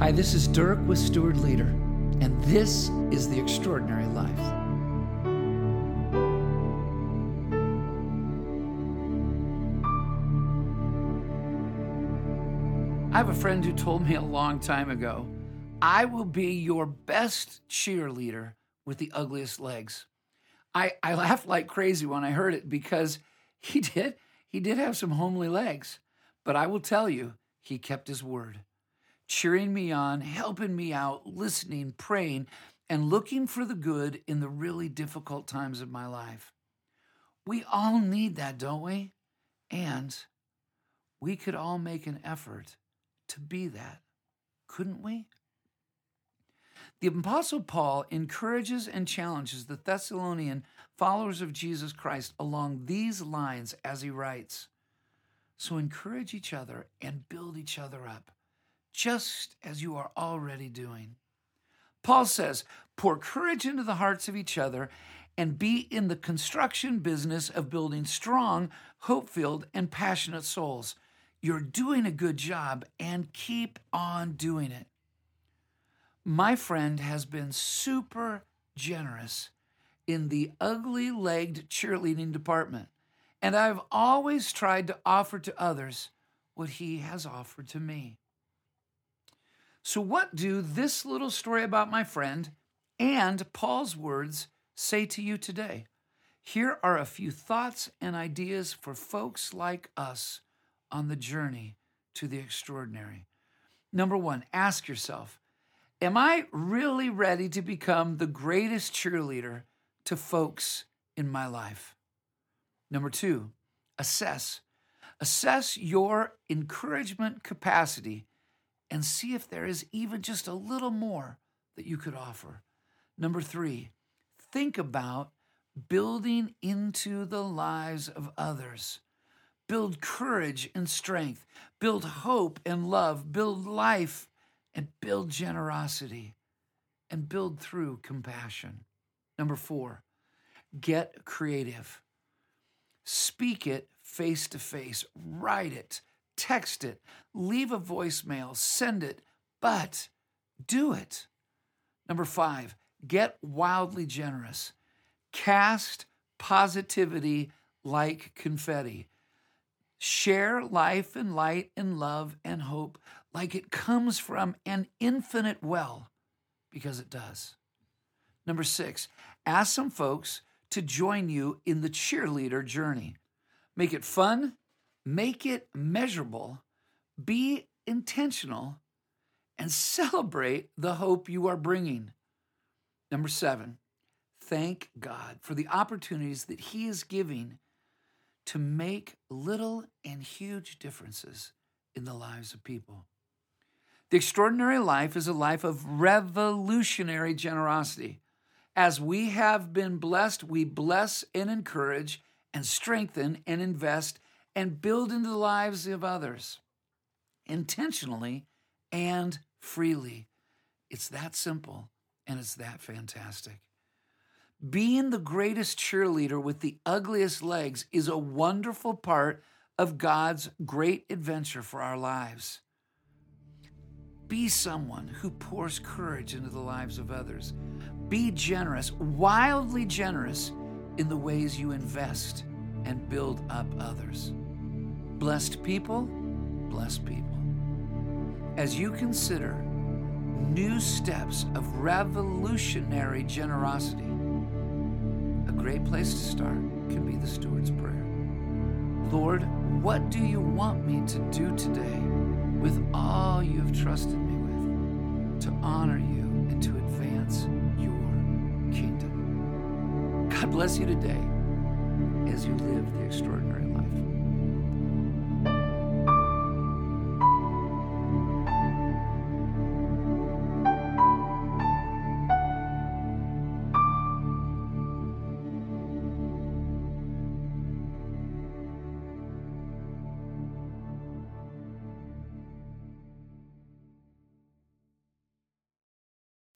Hi, this is Dirk with Steward Leader, and this is The Extraordinary Life. I have a friend who told me a long time ago I will be your best cheerleader with the ugliest legs. I, I laughed like crazy when I heard it because he did. He did have some homely legs, but I will tell you, he kept his word cheering me on, helping me out, listening, praying, and looking for the good in the really difficult times of my life. We all need that, don't we? And we could all make an effort to be that, couldn't we? The Apostle Paul encourages and challenges the Thessalonian followers of Jesus Christ along these lines as he writes So encourage each other and build each other up just as you are already doing. Paul says, pour courage into the hearts of each other and be in the construction business of building strong, hope filled, and passionate souls. You're doing a good job and keep on doing it. My friend has been super generous in the ugly legged cheerleading department, and I've always tried to offer to others what he has offered to me. So, what do this little story about my friend and Paul's words say to you today? Here are a few thoughts and ideas for folks like us on the journey to the extraordinary. Number one, ask yourself Am I really ready to become the greatest cheerleader to folks in my life? Number two, assess. Assess your encouragement capacity and see if there is even just a little more that you could offer. Number three, think about building into the lives of others. Build courage and strength, build hope and love, build life and build generosity, and build through compassion. Number four, get creative. Speak it face to face, write it, text it, leave a voicemail, send it, but do it. Number five, get wildly generous. Cast positivity like confetti. Share life and light and love and hope like it comes from an infinite well, because it does. Number six, ask some folks to join you in the cheerleader journey. Make it fun, make it measurable, be intentional, and celebrate the hope you are bringing. Number seven, thank God for the opportunities that He is giving to make little and huge differences in the lives of people. The extraordinary life is a life of revolutionary generosity. As we have been blessed, we bless and encourage and strengthen and invest and build into the lives of others intentionally and freely. It's that simple and it's that fantastic. Being the greatest cheerleader with the ugliest legs is a wonderful part of God's great adventure for our lives. Be someone who pours courage into the lives of others. Be generous, wildly generous in the ways you invest and build up others. Blessed people, blessed people. As you consider new steps of revolutionary generosity, a great place to start can be the Steward's Prayer. Lord, what do you want me to do today with all you have trusted me with to honor you and to advance your kingdom? God bless you today as you live the extraordinary life.